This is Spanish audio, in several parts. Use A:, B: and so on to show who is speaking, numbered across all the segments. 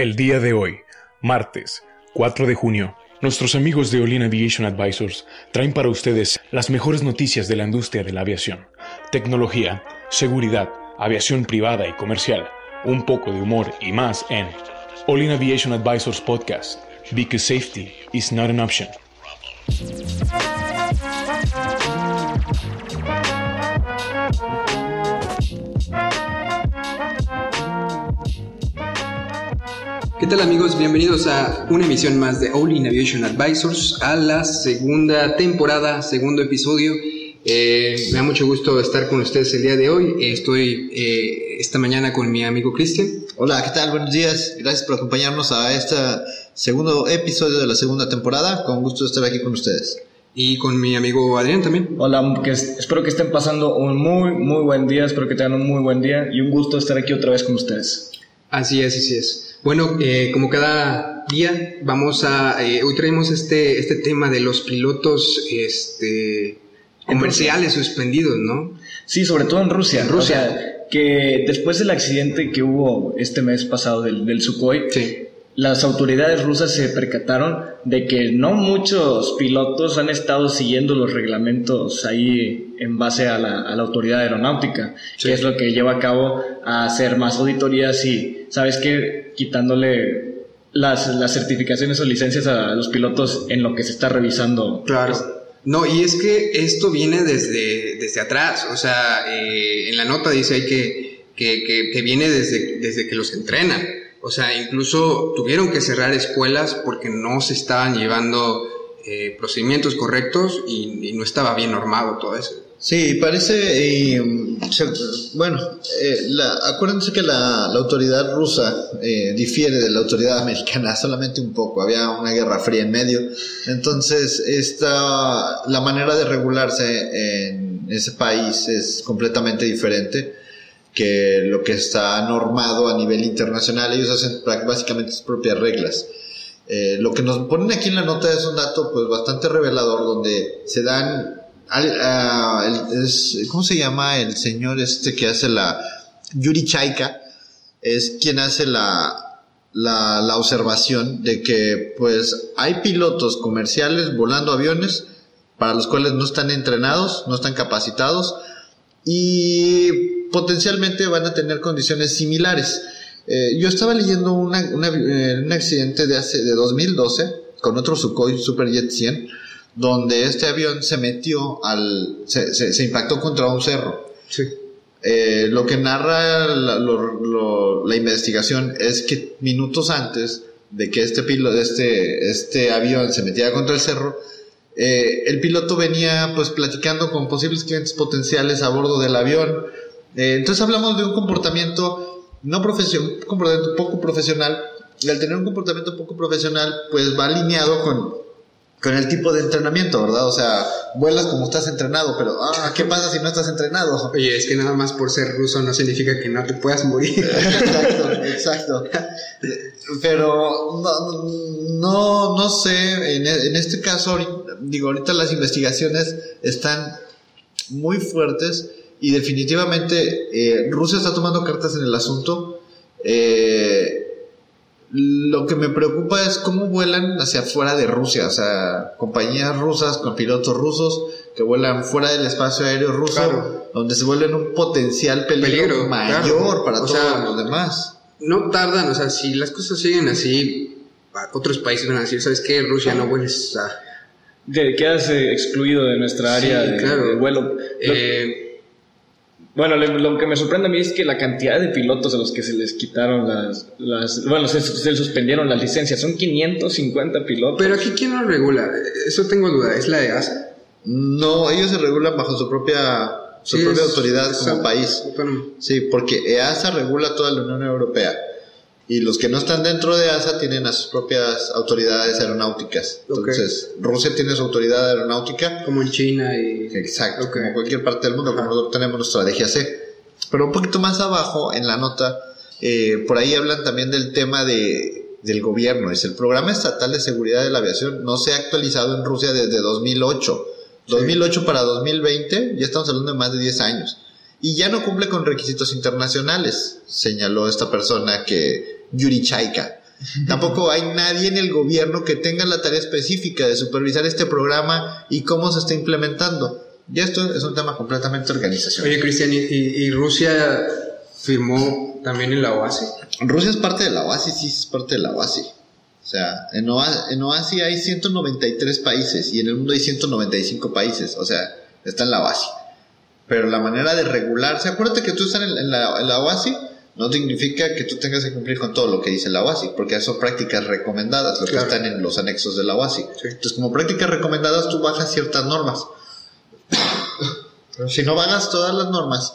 A: El día de hoy, martes 4 de junio, nuestros amigos de Olin Aviation Advisors traen para ustedes las mejores noticias de la industria de la aviación, tecnología, seguridad, aviación privada y comercial, un poco de humor y más en Olin Aviation Advisors Podcast, because safety is not an option.
B: ¿Qué tal amigos? Bienvenidos a una emisión más de All in Aviation Advisors, a la segunda temporada, segundo episodio. Eh, me da mucho gusto estar con ustedes el día de hoy. Estoy eh, esta mañana con mi amigo Cristian.
C: Hola, ¿qué tal? Buenos días. Gracias por acompañarnos a este segundo episodio de la segunda temporada. Con gusto estar aquí con ustedes.
B: Y con mi amigo Adrián también.
D: Hola, que espero que estén pasando un muy, muy buen día. Espero que tengan un muy buen día y un gusto estar aquí otra vez con ustedes.
B: Así es, así es. Bueno, eh, como cada día, vamos a. Eh, hoy traemos este, este tema de los pilotos este, comerciales suspendidos, ¿no?
D: Sí, sobre todo en Rusia. En Rusia. O sea, que después del accidente que hubo este mes pasado del, del Sukhoi, las autoridades rusas se percataron de que no muchos pilotos han estado siguiendo los reglamentos ahí en base a la, a la autoridad aeronáutica, que es lo que lleva a cabo a hacer más auditorías y, ¿sabes qué? Quitándole las, las certificaciones o licencias a los pilotos en lo que se está revisando.
B: Claro. No, y es que esto viene desde, desde atrás, o sea, eh, en la nota dice ahí que, que, que, viene desde, desde que los entrenan. O sea, incluso tuvieron que cerrar escuelas porque no se estaban llevando eh, procedimientos correctos y, no estaba bien normado todo eso.
C: Sí, parece, eh, bueno, eh, acuérdense que la, autoridad rusa eh, difiere de la autoridad americana solamente un poco, había una guerra fría en medio, entonces esta, la manera de regularse en ese país es completamente diferente que lo que está normado a nivel internacional, ellos hacen básicamente sus propias reglas. Eh, lo que nos ponen aquí en la nota es un dato pues bastante revelador donde se dan ¿cómo se llama el señor este que hace la Yuri Chaika? Es quien hace la, la, la, observación de que pues hay pilotos comerciales volando aviones para los cuales no están entrenados, no están capacitados y potencialmente van a tener condiciones similares. Eh, yo estaba leyendo eh, un accidente de hace de 2012 con otro Sukhoi Superjet 100 donde este avión se metió al se, se, impactó contra un cerro.
B: Sí.
C: Eh, lo que narra la, la, investigación es que minutos antes de que este piloto, este, este avión se metiera contra el cerro, el piloto venía pues platicando con posibles clientes potenciales a bordo del avión, eh, entonces hablamos de un comportamiento no profesional, comportamiento poco profesional. Y al tener un comportamiento poco profesional, pues va alineado con, con el tipo de entrenamiento, ¿verdad? O sea, vuelas como estás entrenado, pero ah, ¿qué pasa si no estás entrenado?
B: Oye, es que nada más por ser ruso no significa que no te puedas morir.
C: exacto, exacto. Pero no, no, no sé, en, en este caso, digo, ahorita las investigaciones están muy fuertes y definitivamente eh, Rusia está tomando cartas en el asunto. Eh, lo que me preocupa es cómo vuelan hacia afuera de Rusia, o sea, compañías rusas con pilotos rusos que vuelan fuera del espacio aéreo ruso, donde se vuelven un potencial peligro, mayor para todos los demás.
B: No tardan, o sea, si las cosas siguen así, otros países van a decir, ¿sabes qué? Rusia no vueles a...
D: Quedas excluido de nuestra área de, vuelo.
B: Eh,
D: bueno, lo que me sorprende a mí es que la cantidad de pilotos a los que se les quitaron las... las bueno, se, les suspendieron las licencias, son 550 pilotos.
B: Pero aquí, ¿quién lo regula? Eso tengo duda, ¿es la EASA?
C: No, ellos se regulan bajo su propia, su propia autoridad como país. Sí, porque EASA regula toda la Unión Europea. Y los que no están dentro de ASA tienen a sus propias autoridades aeronáuticas. Entonces, Rusia tiene su autoridad aeronáutica.
B: Como en China y...
C: Exacto, como cualquier parte del mundo, como nosotros tenemos nuestra DGAC. Pero un poquito más abajo, en la nota, eh, por ahí hablan también del tema de, del gobierno. Es el Programa Estatal de Seguridad de la Aviación no se ha actualizado en Rusia desde 2008. 2008 para 2020, ya estamos hablando de más de 10 años. Y ya no cumple con requisitos internacionales, señaló esta persona que Yuri Chaika. Tampoco hay nadie en el gobierno que tenga la tarea específica de supervisar este programa y cómo se está implementando. Y esto es un tema completamente organizacional.
B: Oye, Cristian, ¿y, Rusia firmó también en la OASI?
C: Rusia es parte de la OASI, sí, es parte de la OASI. O sea, en, OASI, hay 193 países y en el mundo hay 195 países. O sea, está en la OASI. Pero la manera de regularse, acuérdate que tú estás en, la, en la OASI, no significa que tú tengas que cumplir con todo lo que dice la OASI, porque son prácticas recomendadas, lo que están en los anexos de la OASI. Entonces, como prácticas recomendadas, tú bajas ciertas normas. si no bajas todas las normas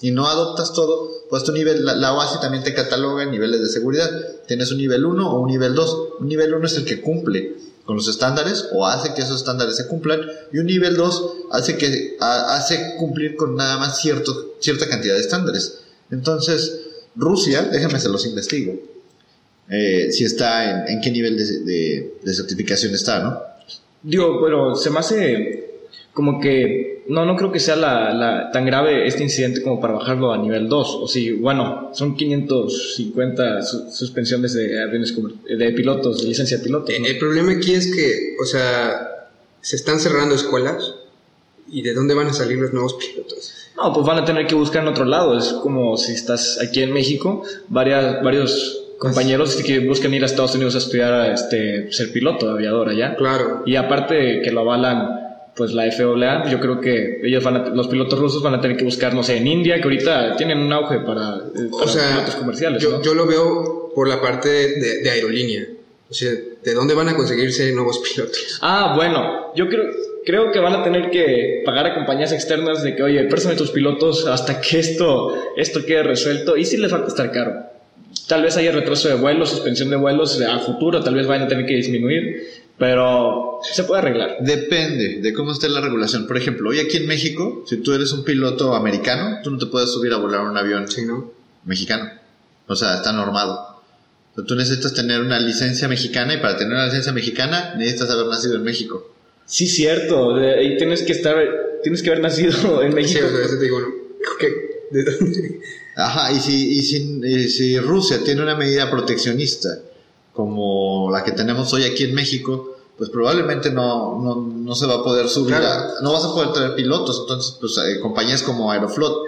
C: y no adoptas todo, pues tu nivel, la, OASI también te cataloga en niveles de seguridad. Tienes un nivel 1 o un nivel 2. Un nivel 1 es el que cumple con los estándares o hace que esos estándares se cumplan y un nivel 2 hace que hace cumplir con nada más cierto, cierta cantidad de estándares. Entonces, Rusia, déjenme se los investigo. Eh, si está en, qué nivel de, de, certificación está, ¿no?
D: Digo, pero se me hace como que no, no creo que sea la, tan grave este incidente como para bajarlo a nivel 2. O si, bueno, son 550 suspensiones de aviones de pilotos, de licencia de pilotos.
B: El problema aquí es que, o sea, se están cerrando escuelas y de dónde van a salir los nuevos pilotos.
D: No, pues van a tener que buscar en otro lado. Es como si estás aquí en México, varias, varios compañeros que buscan ir a Estados Unidos a estudiar a este, ser piloto, aviador allá.
B: Claro.
D: Y aparte que lo avalan pues la FAA, yo creo que ellos van los pilotos rusos van a tener que buscar, no sé, en India, que ahorita tienen un auge para,
B: eh, o sea, pilotos comerciales. Yo, yo, lo veo por la parte de, de, aerolínea. O sea, ¿de dónde van a conseguirse nuevos pilotos?
D: Ah, bueno, yo creo, creo que van a tener que pagar a compañías externas de que, oye, préstame tus pilotos hasta que esto, esto quede resuelto. Y si les va a costar caro. Tal vez haya retraso de vuelos, suspensión de vuelos a futuro, tal vez vayan a tener que disminuir pero se puede arreglar.
C: Depende de cómo esté la regulación. Por ejemplo, hoy aquí en México, si tú eres un piloto americano, tú no te puedes subir a volar un avión mexicano. O sea, está normado. tú necesitas tener una licencia mexicana y para tener una licencia mexicana necesitas haber nacido en México.
D: Sí, cierto. Ahí tienes que estar, tienes que haber nacido en México.
B: Sí, te digo, ¿De dónde?
C: Ajá, y si, y si, y si Rusia tiene una medida proteccionista como la que tenemos hoy aquí en México, pues probablemente no, no, no se va a poder subir, no vas a poder traer pilotos, entonces pues eh, compañías como Aeroflot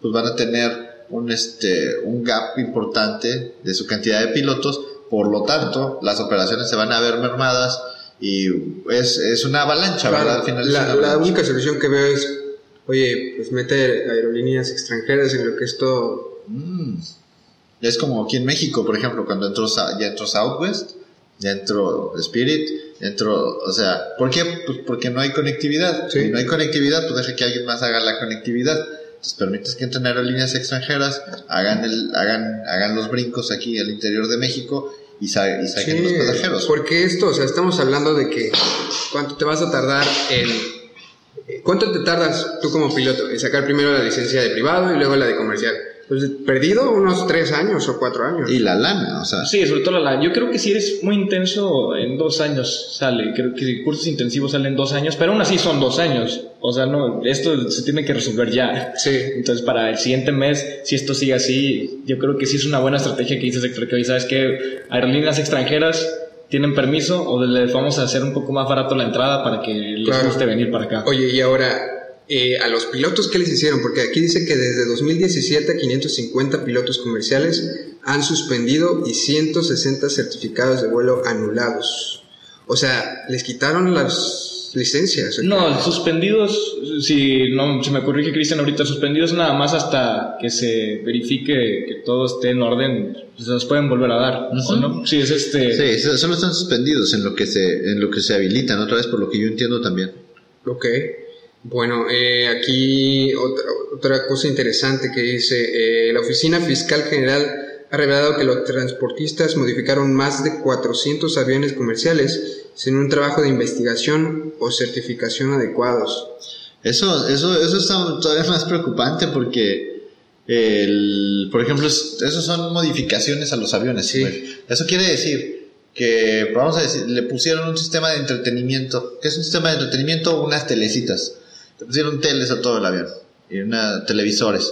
C: pues van a tener un, este, un gap importante de su cantidad de pilotos, por lo tanto las operaciones se van a ver mermadas y es, es una avalancha, ¿verdad? Al
B: final la, única solución que veo es, oye, pues mete aerolíneas extranjeras en lo que esto...
C: Mm. Es como aquí en México, por ejemplo, cuando entró, ya entró Southwest, ya entró Spirit, entró, o sea, ¿por qué? Pues porque no hay conectividad. Si no hay conectividad, pues deja que alguien más haga la conectividad. Entonces permites que entren aerolíneas extranjeras, hagan, el, hagan, hagan los brincos aquí al interior de México y, sa y saquen los pasajeros.
B: Porque esto, o sea, estamos hablando de que cuánto te vas a tardar en... ¿Cuánto te tardas tú como piloto en sacar primero la licencia de privado y luego la de comercial? Pues perdido unos tres años o cuatro años.
C: Y la lana, o sea.
D: Sí, sobre todo la lana. Yo creo que si eres muy intenso, en dos años sale. Creo que cursos intensivos salen dos años, pero aún así son dos años. O sea, no, esto se tiene que resolver ya.
B: Sí.
D: Entonces, para el siguiente mes, si esto sigue así, yo creo que sí es una buena estrategia que dices, que hoy sabes que aerolíneas extranjeras tienen permiso o les vamos a hacer un poco más barato la entrada para que les guste venir para acá.
B: Oye, y ahora, eh, a los pilotos, ¿qué les hicieron? Porque aquí dice que desde 2017 550 pilotos comerciales han suspendido y 160 certificados de vuelo anulados. O sea, les quitaron las licencias.
D: No, suspendidos, si no se me corrige Cristian ahorita, suspendidos nada más hasta que se verifique que todo esté en orden, se los pueden volver a dar, ¿no? Sí, es este...
C: Sí, solo están suspendidos en lo que se, en lo que se habilitan, otra vez por lo que yo entiendo también.
B: Ok. Bueno, eh, aquí otra, otra, cosa interesante que dice, eh, la Oficina Fiscal General ha revelado que los transportistas modificaron más de 400 aviones comerciales sin un trabajo de investigación o certificación adecuados.
C: Eso, eso, eso está todavía más preocupante porque, el, por ejemplo, eso son modificaciones a los aviones. Sí. Eso quiere decir que, vamos a decir, le pusieron un sistema de entretenimiento. ¿Qué es un sistema de entretenimiento? Unas telecitas te pusieron teles a todo el avión. Y una, televisores.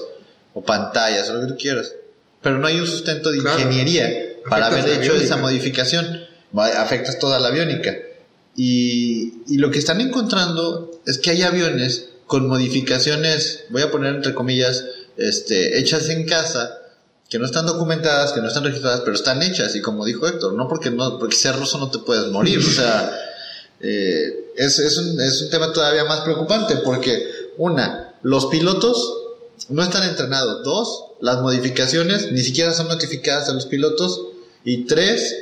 C: O pantallas, o lo que tú quieras. Pero no hay un sustento de ingeniería para haber hecho esa modificación. Afectas toda la aviónica. Y, y lo que están encontrando es que hay aviones con modificaciones, voy a poner entre comillas, este, hechas en casa, que no están documentadas, que no están registradas, pero están hechas. Y como dijo Héctor, no porque no, porque ser ruso no te puedes morir. O sea, eh, es, es, un, es un tema todavía más preocupante porque, una, los pilotos no están entrenados. Dos, las modificaciones ni siquiera son notificadas a los pilotos. Y tres,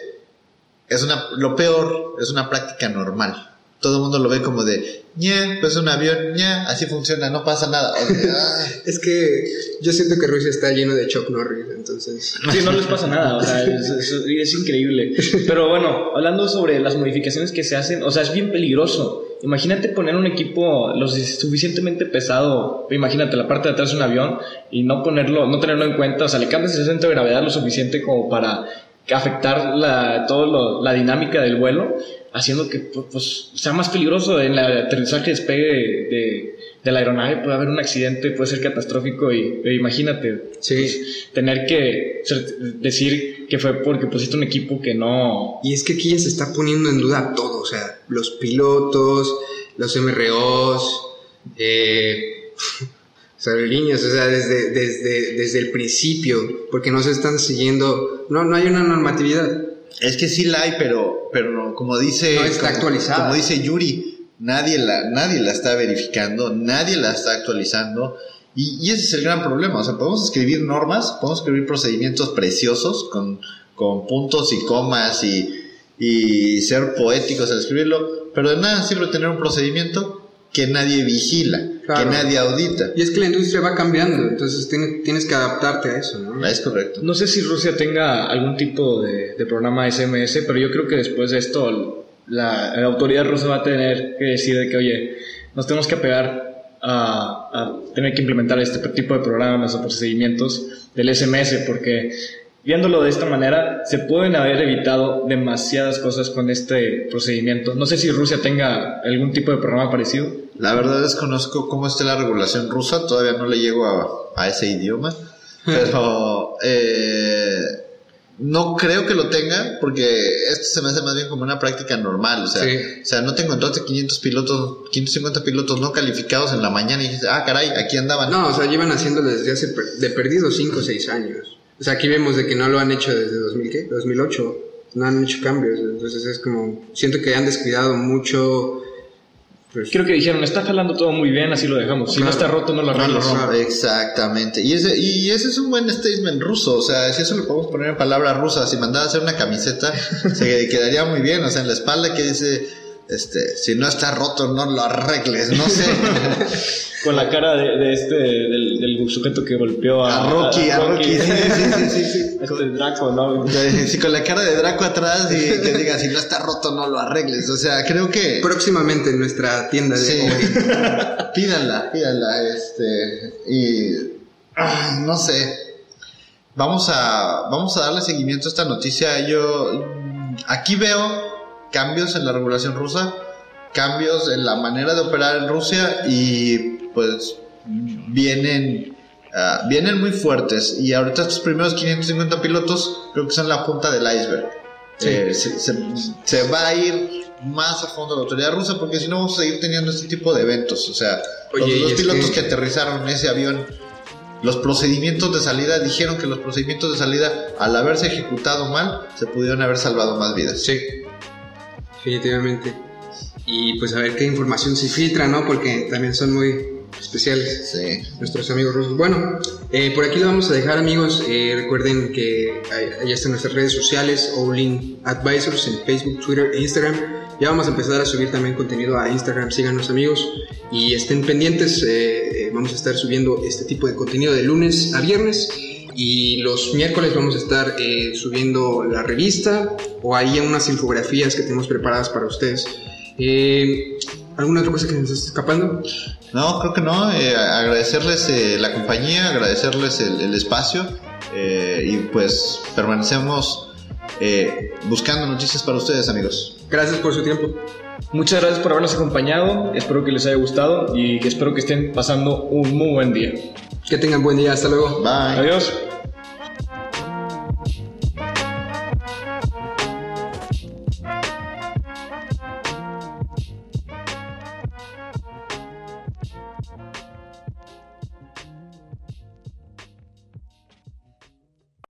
C: es una, lo peor, es una práctica normal. Todo el mundo lo ve como de, ñe, pues un avión, ñe, así funciona, no pasa nada.
B: es que yo siento que Rusia está lleno de Chuck Norris, entonces.
D: Sí, no les pasa nada, o sea, es, es, increíble. Pero bueno, hablando sobre las modificaciones que se hacen, o sea, es bien peligroso. Imagínate poner un equipo lo suficientemente pesado, imagínate la parte de atrás de un avión y no ponerlo, no tenerlo en cuenta, o sea, le cambias el centro de gravedad lo suficiente como para afectar la, todo la dinámica del vuelo haciendo que pues, sea más peligroso en el aterrizaje despegue de, de, la aeronave. Puede haber un accidente puede ser catastrófico y e imagínate pues, tener que decir que fue porque pusiste un equipo que no.
B: Y es que aquí ya se está poniendo en duda todo o sea los pilotos los MROs eh, líneas, o sea, desde, desde, desde el principio, porque no se están siguiendo, no, no hay una normatividad.
C: Es que sí la hay, pero, pero como dice,
B: no está
C: como,
B: actualizada.
C: como dice Yuri, nadie la, nadie la está verificando, nadie la está actualizando. Y, y, ese es el gran problema. O sea, podemos escribir normas, podemos escribir procedimientos preciosos con, con puntos y comas y, y ser poéticos al escribirlo, pero de nada sirve tener un procedimiento que nadie vigila, que nadie audita.
B: Y es que la industria va cambiando, entonces tienes, que adaptarte a eso, ¿no?
C: Es correcto.
D: No sé si Rusia tenga algún tipo de, programa SMS, pero yo creo que después de esto la, autoridad rusa va a tener que decir de que, oye, nos tenemos que apegar a, a tener que implementar este tipo de programas o procedimientos del SMS, porque Viéndolo de esta manera, se pueden haber evitado demasiadas cosas con este procedimiento. No sé si Rusia tenga algún tipo de programa parecido.
C: La verdad desconozco cómo está la regulación rusa, todavía no le llego a, ese idioma, pero eh, no creo que lo tenga porque esto se me hace más bien como una práctica normal, o sea, o sea no tengo entonces 500 pilotos, 550 pilotos no calificados en la mañana y dices, ah, caray, aquí andaban.
B: No, o sea, llevan haciéndolo desde hace de perdido 5 o 6 años. O sea, aquí vemos de que no lo han hecho desde 2000, ¿qué? 2008. No han hecho cambios. Entonces es como, siento que han descuidado mucho.
D: Pues, Creo que dijeron, está jalando todo muy bien, así lo dejamos. Si no está roto, no lo arreglamos.
C: Exactamente. Y ese, y ese es un buen statement ruso. O sea, si eso lo podemos poner en palabras rusas, si mandaba a hacer una camiseta, se quedaría muy bien. O sea, en la espalda que dice este, si no está roto, no lo arregles, no sé.
D: con la cara de, este, del, del, sujeto que golpeó
C: a, a Rocky, a, Rocky. Sí, sí,
D: sí, sí, Este Draco, ¿no?
C: Sí, con la cara de Draco atrás y que diga, si no está roto, no lo arregles. O sea, creo que.
B: Próximamente en nuestra tienda de. Sí.
C: pídanla, pídanla, este. Y. Ah, no sé. Vamos a, vamos a darle seguimiento a esta noticia. Yo. Aquí veo cambios en la regulación rusa, cambios en la manera de operar en Rusia y pues vienen, ah, vienen muy fuertes y ahorita estos primeros 550 pilotos creo que son la punta del iceberg. Eh, se, va a ir más a fondo la autoridad rusa porque si no vamos a seguir teniendo este tipo de eventos. O sea, los, pilotos que... aterrizaron ese avión los procedimientos de salida dijeron que los procedimientos de salida, al haberse ejecutado mal, se pudieron haber salvado más vidas.
B: Sí definitivamente. Y pues a ver qué información se filtra, ¿no? Porque también son muy especiales
C: sí.
B: nuestros amigos rusos. Bueno, eh, por aquí lo vamos a dejar, amigos. Eh, recuerden que ya están nuestras redes sociales, Olin Advisors en Facebook, Twitter e Instagram. Ya vamos a empezar a subir también contenido a Instagram. Síganos, amigos, y estén pendientes. Eh, vamos a estar subiendo este tipo de contenido de lunes a viernes. Y los miércoles vamos a estar eh, subiendo la revista o ahí unas infografías que tenemos preparadas para ustedes. Eh, ¿Alguna otra cosa que nos esté escapando?
C: No, creo que no. Eh, agradecerles la compañía, agradecerles el, espacio y pues permanecemos buscando noticias para ustedes, amigos.
B: Gracias por su tiempo.
D: Muchas gracias por habernos acompañado. Espero que les haya gustado y espero que estén pasando un muy buen día.
B: Que tengan buen día. Hasta luego.
C: Bye.
D: Adiós.